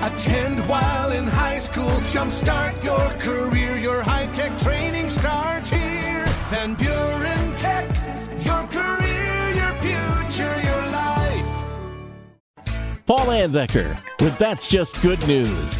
Attend while in high school. Jumpstart your career. Your high tech training starts here. Van Buren Tech. Your career, your future, your life. Paul Layendecker with That's Just Good News.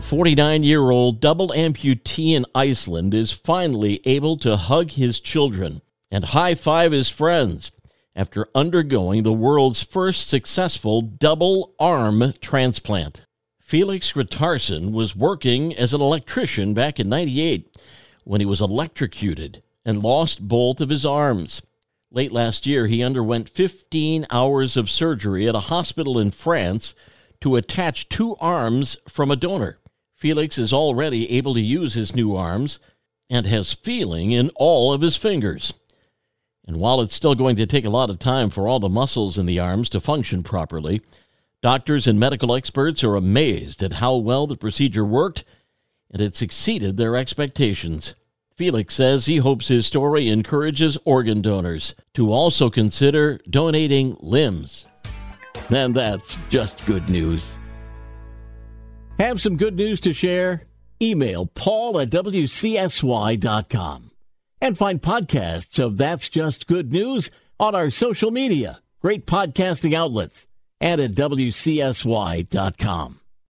49 year old double amputee in Iceland is finally able to hug his children and high five his friends after undergoing the world's first successful double arm transplant. Felix Gretarsson was working as an electrician back in 98 when he was electrocuted and lost both of his arms. Late last year, he underwent 15 hours of surgery at a hospital in France to attach two arms from a donor. Felix is already able to use his new arms and has feeling in all of his fingers. And while it's still going to take a lot of time for all the muscles in the arms to function properly, doctors and medical experts are amazed at how well the procedure worked and it exceeded their expectations. Felix says he hopes his story encourages organ donors to also consider donating limbs. And that's just good news. Have some good news to share? Email paul at wcsy.com and find podcasts of That's Just Good News on our social media, great podcasting outlets, and at wcsy.com.